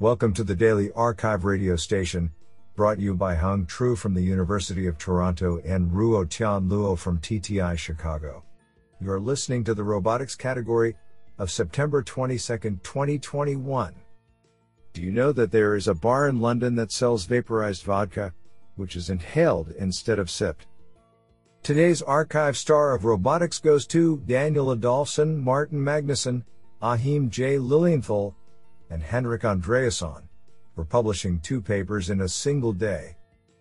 Welcome to the Daily Archive radio station, brought you by Hung Tru from the University of Toronto and Ruo Tian Luo from TTI Chicago. You are listening to the robotics category of September 22, 2021. Do you know that there is a bar in London that sells vaporized vodka, which is inhaled instead of sipped? Today's archive star of robotics goes to Daniel Adolfsson, Martin Magnusson, Achim J. Lilienthal, and Henrik Andreasson were publishing two papers in a single day.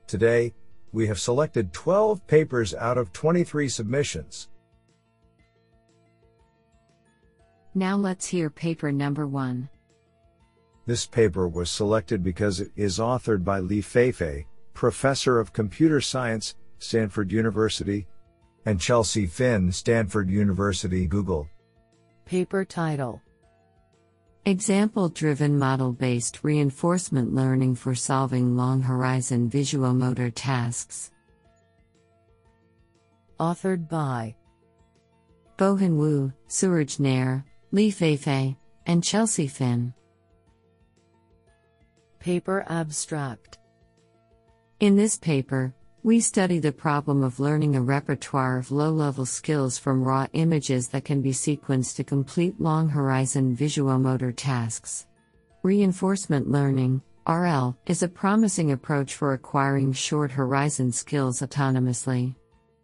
Today, we have selected 12 papers out of 23 submissions. Now let's hear paper number one. This paper was selected because it is authored by Li Feifei, Professor of Computer Science, Stanford University, and Chelsea Finn, Stanford University, Google. Paper title Example driven model based reinforcement learning for solving long horizon visuomotor tasks. Authored by Bohan Wu, Suraj Nair, Li Feifei, and Chelsea Finn. Paper Abstract In this paper, we study the problem of learning a repertoire of low level skills from raw images that can be sequenced to complete long horizon visuomotor tasks. Reinforcement learning, RL, is a promising approach for acquiring short horizon skills autonomously.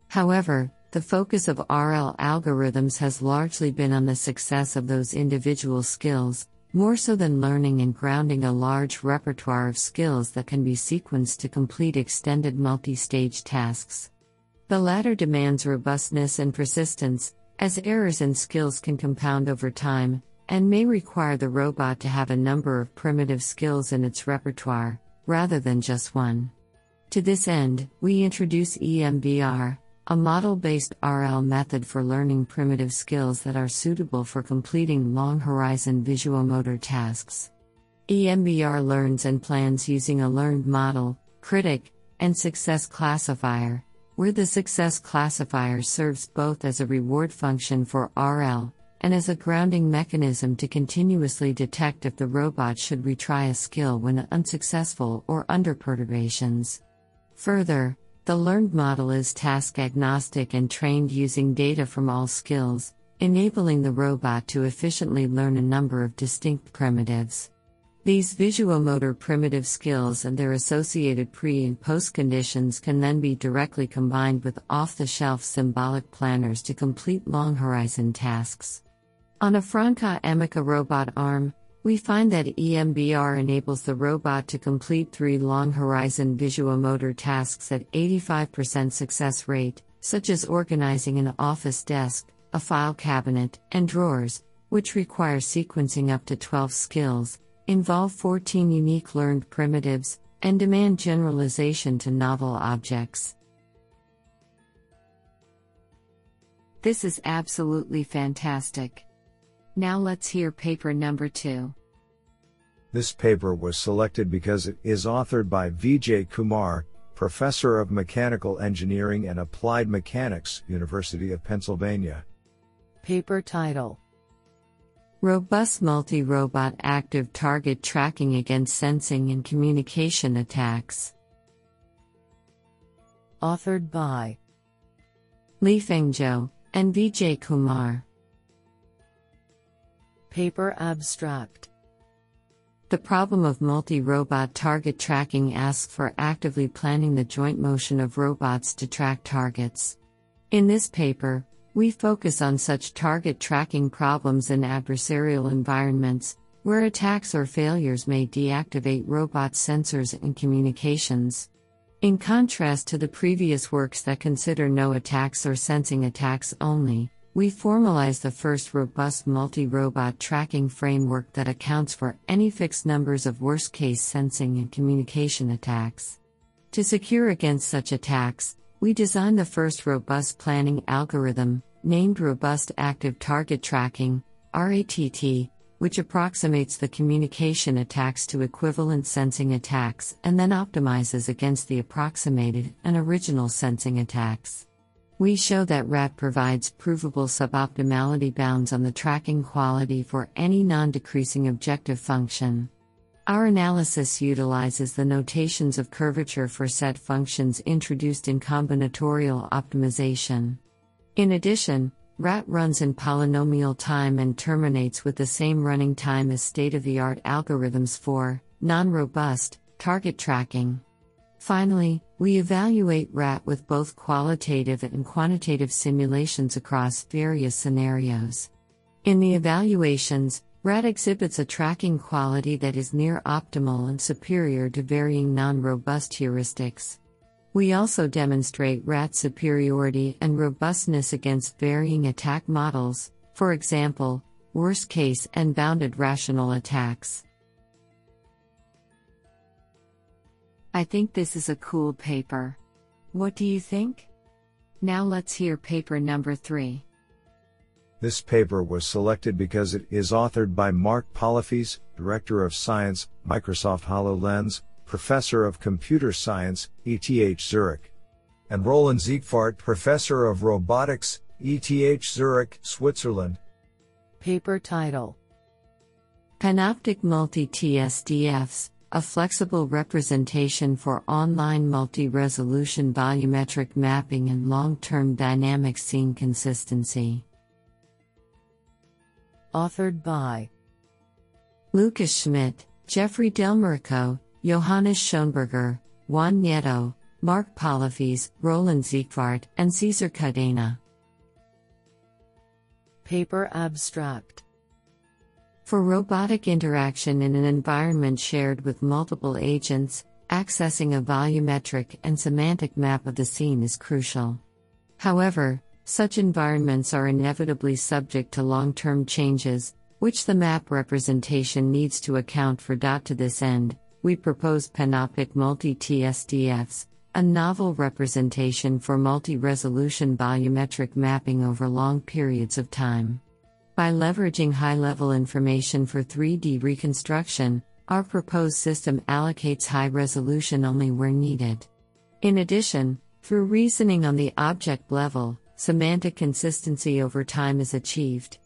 However, the focus of RL algorithms has largely been on the success of those individual skills, more so than learning and grounding a large repertoire of skills that can be sequenced to complete extended multi stage tasks. The latter demands robustness and persistence, as errors in skills can compound over time, and may require the robot to have a number of primitive skills in its repertoire, rather than just one. To this end, we introduce EMBR, a model based RL method for learning primitive skills that are suitable for completing long horizon visuomotor tasks. EMBR learns and plans using a learned model, critic, and success classifier, where the success classifier serves both as a reward function for RL and as a grounding mechanism to continuously detect if the robot should retry a skill when unsuccessful or under perturbations. Further, the learned model is task agnostic and trained using data from all skills, enabling the robot to efficiently learn a number of distinct primitives. These visuomotor primitive skills and their associated pre and post conditions can then be directly combined with off the shelf symbolic planners to complete long horizon tasks. On a Franka Emika robot arm, we find that EMBR enables the robot to complete three long horizon visuomotor tasks at 85% success rate, such as organizing an office desk, a file cabinet, and drawers, which require sequencing up to 12 skills, involve 14 unique learned primitives, and demand generalization to novel objects. This is absolutely fantastic. Now let's hear paper number two. This paper was selected because it is authored by Vijay Kumar, Professor of Mechanical Engineering and Applied Mechanics, University of Pennsylvania. Paper title Robust Multi Robot Active Target Tracking Against Sensing and Communication Attacks. Authored by Li-Feng Zhou and Vijay Kumar. Paper Abstract The problem of multi robot target tracking asks for actively planning the joint motion of robots to track targets. In this paper, we focus on such target tracking problems in adversarial environments, where attacks or failures may deactivate robot sensors and communications. In contrast to the previous works that consider no attacks or sensing attacks only, we formalize the first robust multi robot tracking framework that accounts for any fixed numbers of worst case sensing and communication attacks. To secure against such attacks, we designed the first robust planning algorithm, named Robust Active Target Tracking, RATT, which approximates the communication attacks to equivalent sensing attacks and then optimizes against the approximated and original sensing attacks. We show that RATT provides provable suboptimality bounds on the tracking quality for any non decreasing objective function. Our analysis utilizes the notations of curvature for set functions introduced in combinatorial optimization. In addition, RATT runs in polynomial time and terminates with the same running time as state of the art algorithms for non robust target tracking. Finally, we evaluate RATT with both qualitative and quantitative simulations across various scenarios. In the evaluations, RATT exhibits a tracking quality that is near optimal and superior to varying non robust heuristics. We also demonstrate RATT superiority and robustness against varying attack models, for example, worst case and bounded rational attacks. I think this is a cool paper. What do you think? Now let's hear paper number 3. This paper was selected because it is authored by Mark Pollefeys, Director of Science, Microsoft HoloLens, Professor of Computer Science, ETH Zurich, and Roland Siegwart, Professor of Robotics, ETH Zurich, Switzerland. Paper title Panoptic Multi TSDFs, a flexible representation for online multi resolution volumetric mapping and long term dynamic scene consistency authored by Lukas Schmid, Jeffrey Delmerico, Johannes Schoenberger, Juan Nieto, Mark Pollefeys, Roland Siegwart, and Cesar Cadena. Paper Abstract For robotic interaction in an environment shared with multiple agents, accessing a volumetric and semantic map of the scene is crucial. However, such environments are inevitably subject to long term changes, which the map representation needs to account for. To this end, we propose Panoptic Multi TSDFs, a novel representation for multi resolution volumetric mapping over long periods of time. By leveraging high level information for 3D reconstruction, our proposed system allocates high resolution only where needed. In addition, through reasoning on the object level, semantic consistency over time is achieved.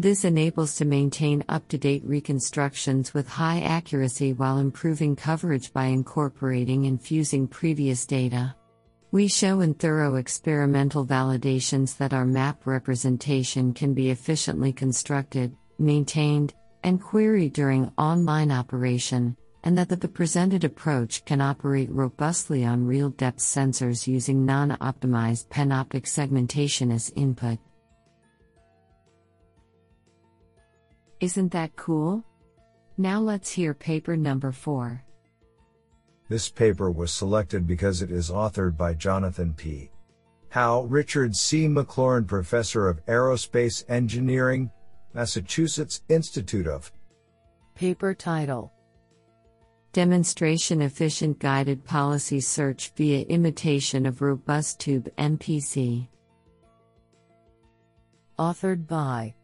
This enables to maintain up to date reconstructions with high accuracy while improving coverage by incorporating and fusing previous data. We show in thorough experimental validations that our map representation can be efficiently constructed, maintained, and queried during online operation, and that the presented approach can operate robustly on real depth sensors using non optimized panoptic segmentation as input. Isn't that cool? Now let's hear paper number 4. This paper was selected because it is authored by Jonathan P. How, Richard C. Maclaurin Professor of Aerospace Engineering, Massachusetts Institute of Paper title Demonstration Efficient Guided Policy Search via Imitation of Robust Tube MPC. Authored by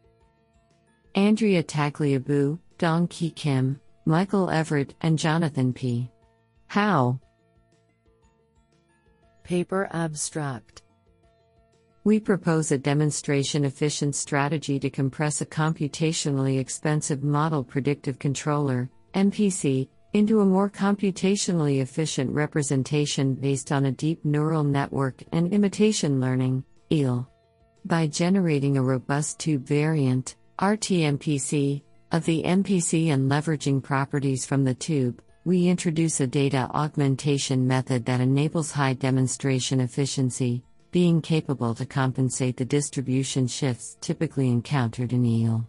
Andrea Tagliabue, Dong Ki Kim, Michael Everett, and Jonathan P. How? Paper Abstract We propose a demonstration efficient strategy to compress a computationally expensive model predictive controller, MPC, into a more computationally efficient representation based on a deep neural network and imitation learning, IL. By generating a robust tube variant, RTMPC, of the MPC and leveraging properties from the tube, we introduce a data augmentation method that enables high demonstration efficiency, being capable to compensate the distribution shifts typically encountered in IL.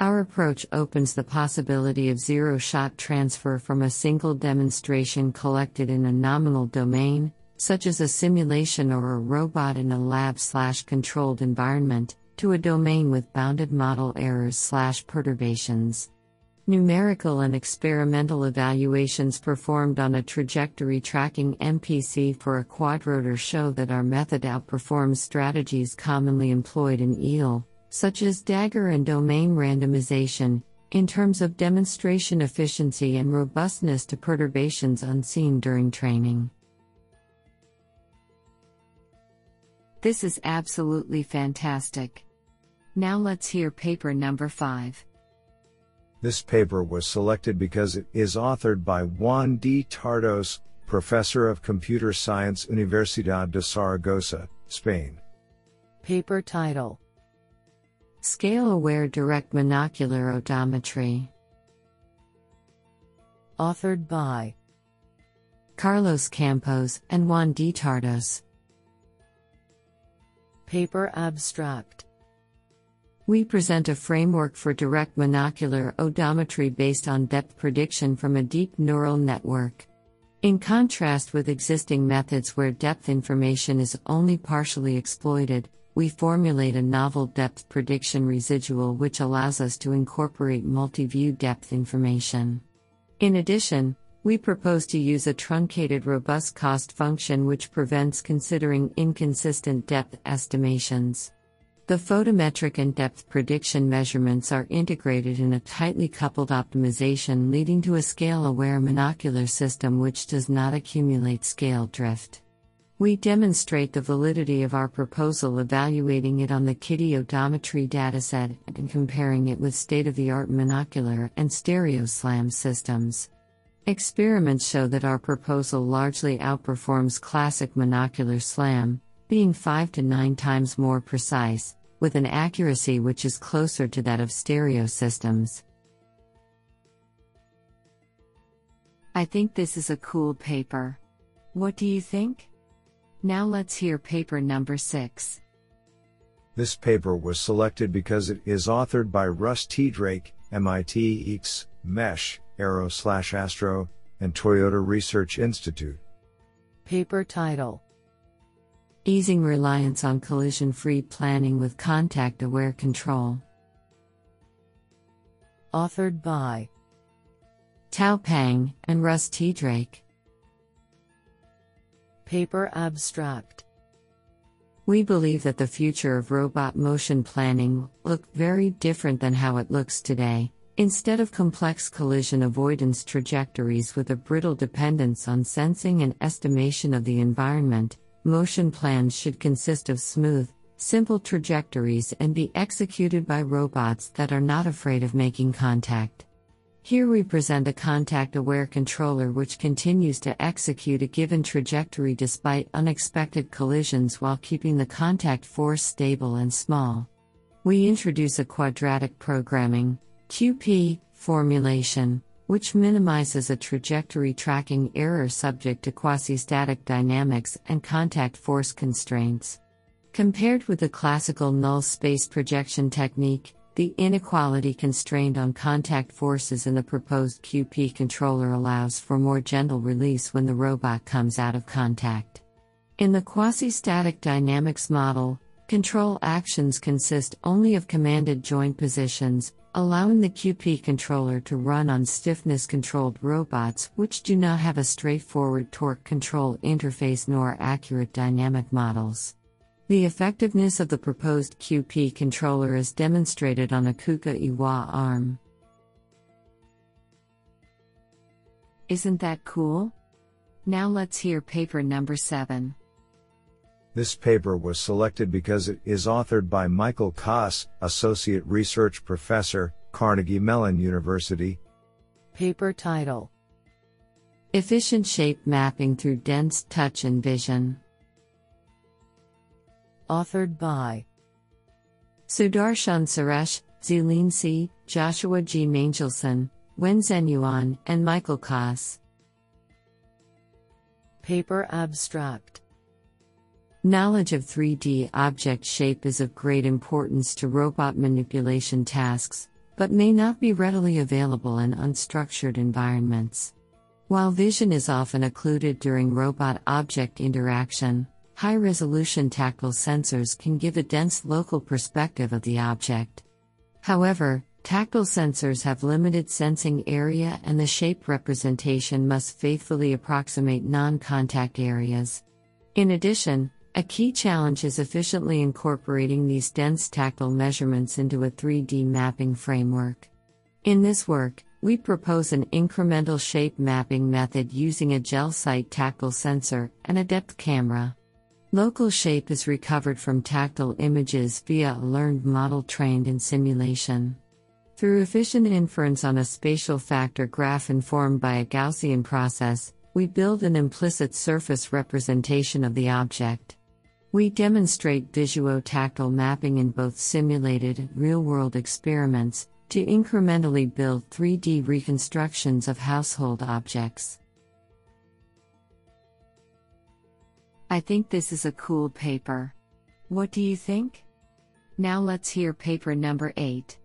Our approach opens the possibility of zero shot transfer from a single demonstration collected in a nominal domain, such as a simulation or a robot in a lab slash controlled environment, to a domain with bounded model errors slash perturbations. Numerical and experimental evaluations performed on a trajectory tracking MPC for a quadrotor show that our method outperforms strategies commonly employed in IL, such as DAgger and domain randomization, in terms of demonstration efficiency and robustness to perturbations unseen during training. This is absolutely fantastic. Now let's hear paper number 5. This paper was selected because it is authored by Juan D. Tardos, Professor of Computer Science Universidad de Zaragoza, Spain. Paper title Scale Aware Direct Monocular Odometry. Authored by Carlos Campos and Juan D. Tardos. Paper Abstract We present a framework for direct monocular odometry based on depth prediction from a deep neural network. In contrast with existing methods where depth information is only partially exploited, we formulate a novel depth prediction residual which allows us to incorporate multi view depth information. In addition, we propose to use a truncated robust cost function which prevents considering inconsistent depth estimations. The photometric and depth prediction measurements are integrated in a tightly coupled optimization, leading to a scale aware monocular system which does not accumulate scale drift. We demonstrate the validity of our proposal evaluating it on the KITTI odometry dataset and comparing it with state of the art monocular and stereo SLAM systems. Experiments show that our proposal largely outperforms classic monocular SLAM, being 5 to 9 times more precise, with an accuracy which is closer to that of stereo systems. I think this is a cool paper. What do you think? Now let's hear paper number 6. This paper was selected because it is authored by Russ Tedrake, MIT X, Mesh, Aero slash Astro, and Toyota Research Institute. Paper title Easing reliance on collision free planning with contact aware control. Authored by Tao Pang and Russ Tedrake. Paper Abstract We believe that the future of robot motion planning will look very different than how it looks today. Instead of complex collision avoidance trajectories with a brittle dependence on sensing and estimation of the environment, motion plans should consist of smooth, simple trajectories and be executed by robots that are not afraid of making contact. Here we present a contact aware controller which continues to execute a given trajectory despite unexpected collisions while keeping the contact force stable and small. We introduce a quadratic programming QP formulation which minimizes a trajectory tracking error subject to quasi static dynamics and contact force constraints. Compared with the classical null space projection technique, the inequality constrained on contact forces in the proposed QP controller allows for more gentle release when the robot comes out of contact. In the quasi static dynamics model, control actions consist only of commanded joint positions, allowing the QP controller to run on stiffness controlled robots which do not have a straightforward torque control interface nor accurate dynamic models. The effectiveness of the proposed QP controller is demonstrated on a KUKA IWA arm. Isn't that cool? Now let's hear paper number 7. This paper was selected because it is authored by Michael Kaess, Associate Research Professor, Carnegie Mellon University. Paper title Efficient Shape Mapping Through Dense Touch and Vision. Authored by Sudarshan Suresh, Zilin Si, Joshua G. Mangelson, Wenzhen Yuan, and Michael Kaess. Paper Abstract Knowledge of 3D object shape is of great importance to robot manipulation tasks, but may not be readily available in unstructured environments. While vision is often occluded during robot object interaction, high resolution tactile sensors can give a dense local perspective of the object. However, tactile sensors have limited sensing area and the shape representation must faithfully approximate non contact areas. In addition, a key challenge is efficiently incorporating these dense tactile measurements into a 3D mapping framework. In this work, we propose an incremental shape mapping method using a GelSight tactile sensor and a depth camera. Local shape is recovered from tactile images via a learned model trained in simulation. Through efficient inference on a spatial factor graph informed by a Gaussian process, we build an implicit surface representation of the object. We demonstrate visuotactile mapping in both simulated and real world experiments to incrementally build 3D reconstructions of household objects. I think this is a cool paper. What do you think? Now let's hear paper number 8.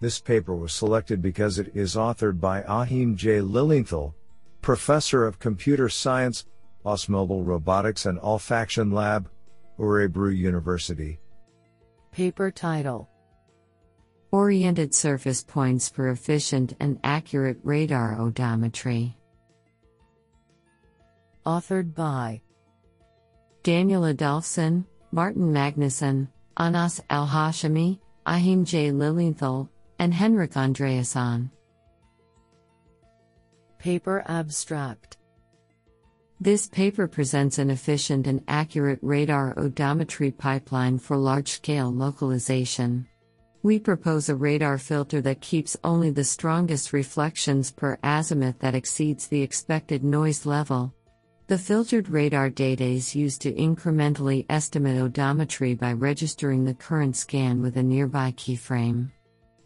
This paper was selected because it is authored by Achim J. Lilienthal, Professor of Computer Science, Ausmobile Robotics and Olfaction Lab, Örebro University. Paper title Oriented surface points for efficient and accurate radar odometry. Authored by Daniel Adolfsson, Martin Magnusson, Anas Al Hashimi, Achim J. Lilienthal, and Henrik Andreasson. Paper Abstract This paper presents an efficient and accurate radar odometry pipeline for large scale localization. We propose a radar filter that keeps only the strongest reflections per azimuth that exceeds the expected noise level. The filtered radar data is used to incrementally estimate odometry by registering the current scan with a nearby keyframe.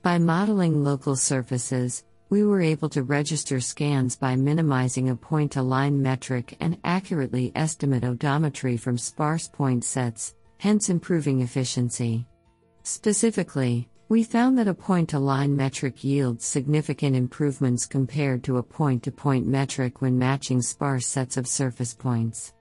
By modeling local surfaces, we were able to register scans by minimizing a point to line metric and accurately estimate odometry from sparse point sets, hence improving efficiency. Specifically, we found that a point to line metric yields significant improvements compared to a point to point metric when matching sparse sets of surface points.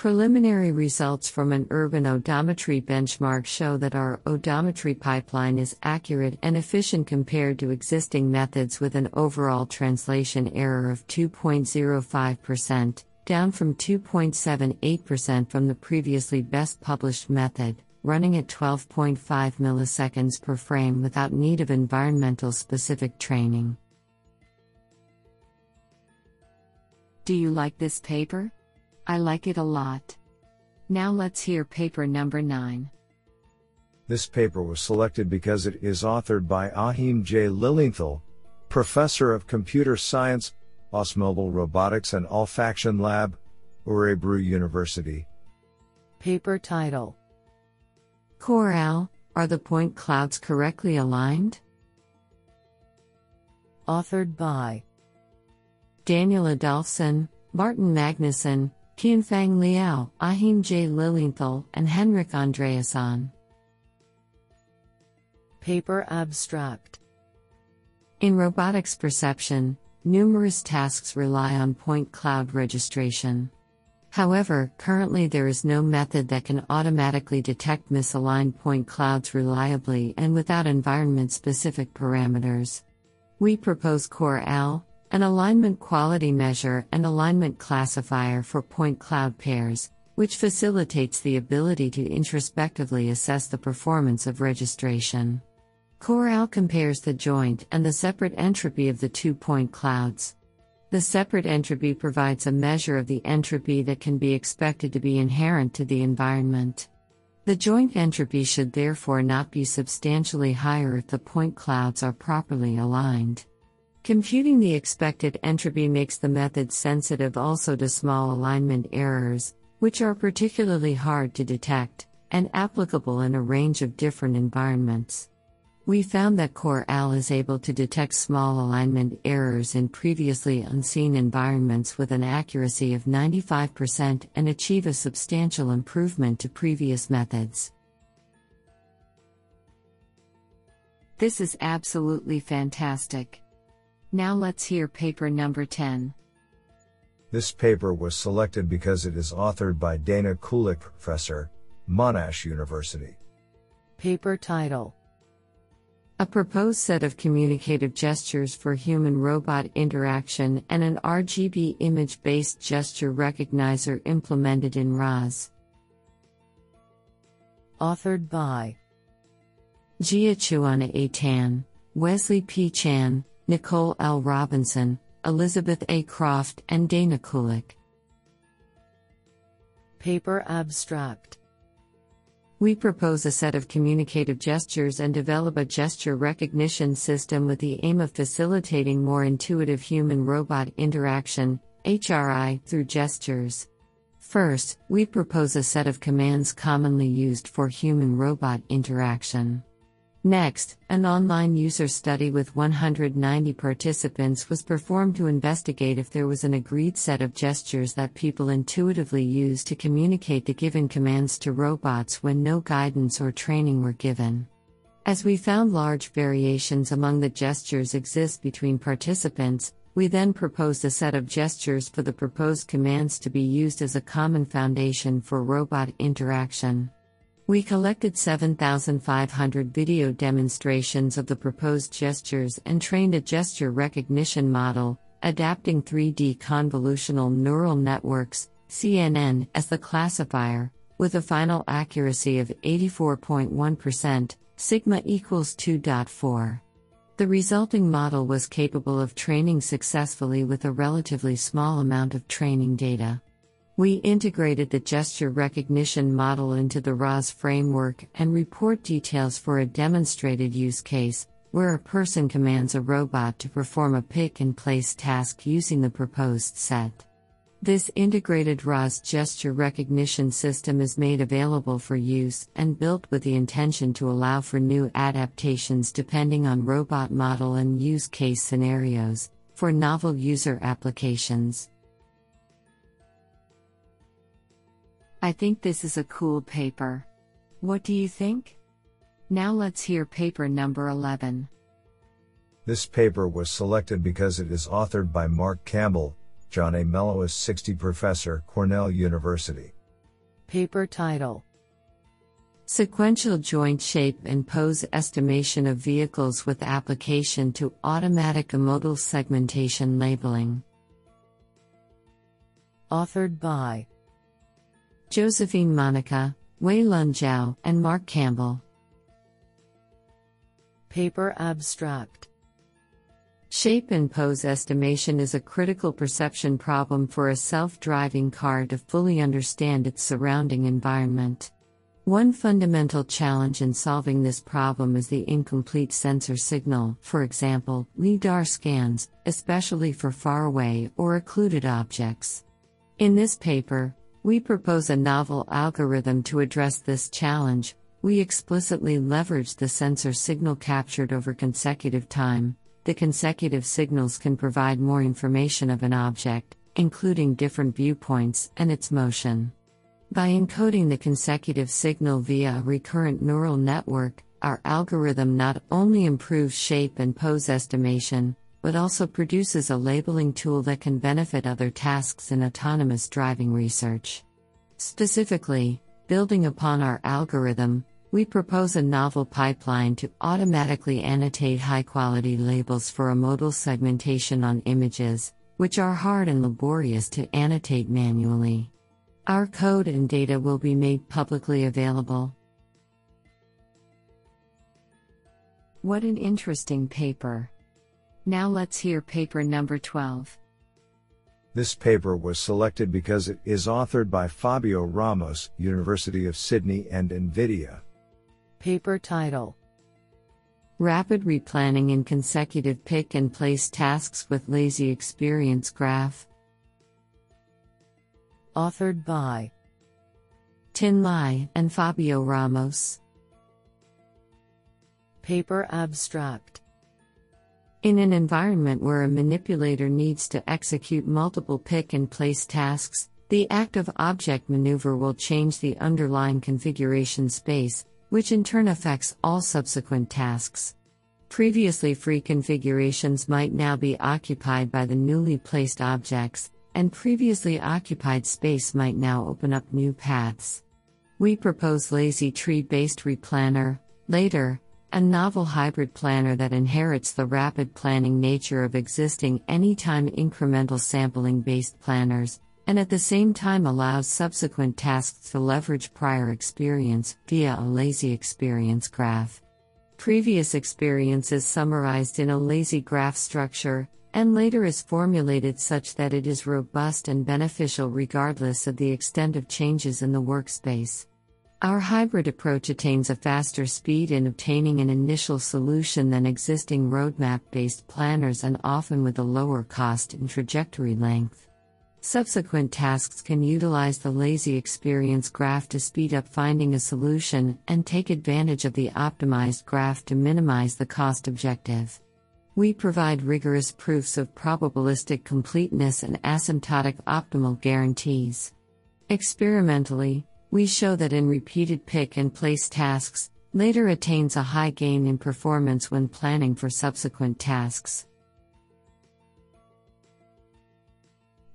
Preliminary results from an urban odometry benchmark show that our odometry pipeline is accurate and efficient compared to existing methods with an overall translation error of 2.05%, down from 2.78% from the previously best published method, running at 12.5 milliseconds per frame without need of environmental specific training. Do you like this paper? I like it a lot. Now let's hear paper number 9. This paper was selected because it is authored by Achim J. Lilienthal, Professor of Computer Science, Ausmobile Robotics and Olfaction Lab, Örebro University. Paper title CorAl, are the point clouds correctly aligned? Authored by Daniel Adolfsson, Martin Magnusson, Qianfang Liao, Achim J. Lilienthal, and Henrik Andreasson. Paper Abstract In robotics perception, numerous tasks rely on point cloud registration. However, currently there is no method that can automatically detect misaligned point clouds reliably and without environment specific parameters. We propose CorAl, an alignment quality measure and alignment classifier for point cloud pairs, which facilitates the ability to introspectively assess the performance of registration. CorAl compares the joint and the separate entropy of the two point clouds. The separate entropy provides a measure of the entropy that can be expected to be inherent to the environment. The joint entropy should therefore not be substantially higher if the point clouds are properly aligned. Computing the expected entropy makes the method sensitive also to small alignment errors, which are particularly hard to detect, and applicable in a range of different environments. We found that CorAl is able to detect small alignment errors in previously unseen environments with an accuracy of 95% and achieve a substantial improvement to previous methods. This is absolutely fantastic. Now let's hear paper number 10. This paper was selected because it is authored by Dana Kulik, Professor, Monash University. Paper title A proposed set of communicative gestures for human robot interaction and an RGB image based gesture recognizer implemented in ROS. Authored by Jia Chuana A. Tan, Wesley P. Chan, Nicole L. Robinson, Elizabeth A. Croft, and Dana Kulik. Paper Abstract We propose a set of communicative gestures and develop a gesture recognition system with the aim of facilitating more intuitive human robot interaction, HRI, through gestures. First, we propose a set of commands commonly used for human robot interaction. Next, an online user study with 190 participants was performed to investigate if there was an agreed set of gestures that people intuitively use to communicate the given commands to robots when no guidance or training were given. As we found large variations among the gestures exist between participants, we then proposed a set of gestures for the proposed commands to be used as a common foundation for robot interaction. We collected 7,500 video demonstrations of the proposed gestures and trained a gesture recognition model, adapting 3D convolutional neural networks, CNN, as the classifier, with a final accuracy of 84.1%, sigma equals 2.4. The resulting model was capable of training successfully with a relatively small amount of training data. We integrated the gesture recognition model into the ROS framework and report details for a demonstrated use case, where a person commands a robot to perform a pick and place task using the proposed set. This integrated ROS gesture recognition system is made available for use and built with the intention to allow for new adaptations depending on robot model and use case scenarios for novel user applications. I think this is a cool paper. What do you think? Now let's hear paper number 11. This paper was selected because it is authored by Mark Campbell, John A. Mellowes 60 Professor, Cornell University. Paper title Sequential joint shape and pose estimation of vehicles with application to automatic modal segmentation labeling. Authored by Josephine Monica, Wei Lun Zhao, and Mark Campbell. Paper Abstract Shape and pose estimation is a critical perception problem for a self driving car to fully understand its surrounding environment. One fundamental challenge in solving this problem is the incomplete sensor signal, for example, LIDAR scans, especially for faraway or occluded objects. In this paper, we propose a novel algorithm to address this challenge. We explicitly leverage the sensor signal captured over consecutive time. The consecutive signals can provide more information of an object, including different viewpoints and its motion. By encoding the consecutive signal via a recurrent neural network, our algorithm not only improves shape and pose estimation, but also produces a labeling tool that can benefit other tasks in autonomous driving research. Specifically, building upon our algorithm, we propose a novel pipeline to automatically annotate high quality labels for amodal segmentation on images, which are hard and laborious to annotate manually. Our code and data will be made publicly available. What an interesting paper! Now let's hear paper number 12. This paper was selected because it is authored by Fabio Ramos, University of Sydney and NVIDIA. Paper title Rapid replanning in consecutive pick and place tasks with lazy experience graph. Authored by Tin Lai and Fabio Ramos. Paper abstract in an environment where a manipulator needs to execute multiple pick and place tasks, the active object maneuver will change the underlying configuration space, which in turn affects all subsequent tasks. Previously free configurations might now be occupied by the newly placed objects, and previously occupied space might now open up new paths. We propose lazy tree based replanner, LaTeR, a novel hybrid planner that inherits the rapid planning nature of existing anytime incremental sampling based planners, and at the same time allows subsequent tasks to leverage prior experience via a lazy experience graph. Previous experience is summarized in a lazy graph structure, and LaTeR is formulated such that it is robust and beneficial regardless of the extent of changes in the workspace. Our hybrid approach attains a faster speed in obtaining an initial solution than existing roadmap based planners and often with a lower cost and trajectory length. Subsequent tasks can utilize the lazy experience graph to speed up finding a solution and take advantage of the optimized graph to minimize the cost objective. We provide rigorous proofs of probabilistic completeness and asymptotic optimal guarantees. Experimentally, we show that in repeated pick and place tasks, LaTeR attains a high gain in performance when planning for subsequent tasks.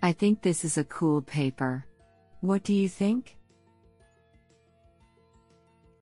I think this is a cool paper. What do you think?